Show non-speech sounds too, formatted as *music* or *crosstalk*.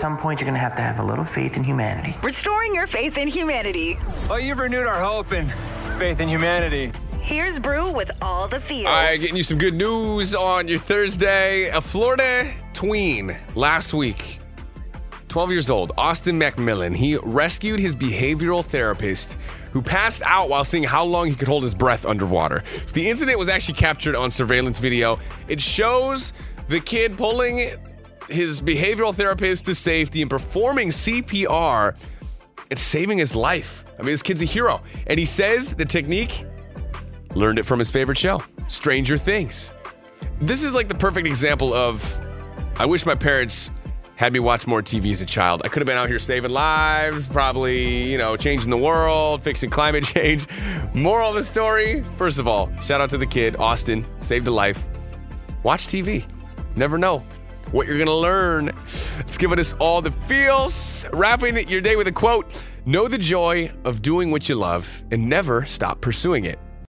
some point, you're going to have to have a little faith in humanity. Restoring your faith in humanity. Oh, you've renewed our hope and faith in humanity. Here's Brew with all the feels. All right, getting you some good news on your Thursday. A Florida tween last week, 12 years old, Austin McMillan, he rescued his behavioral therapist who passed out while seeing how long he could hold his breath underwater. So the incident was actually captured on surveillance video. It shows the kid pulling his behavioral therapist to safety and performing CPR and saving his life. I mean, this kid's a hero. And he says the technique learned it from his favorite show, Stranger Things. This is like the perfect example of I wish my parents had me watch more TV as a child. I could have been out here saving lives, probably, you know, changing the world, fixing climate *laughs* change. Moral of the story first of all, shout out to the kid, Austin, saved a life. Watch TV. Never know what you're going to learn. It's giving us all the feels. Wrapping your day with a quote Know the joy of doing what you love and never stop pursuing it.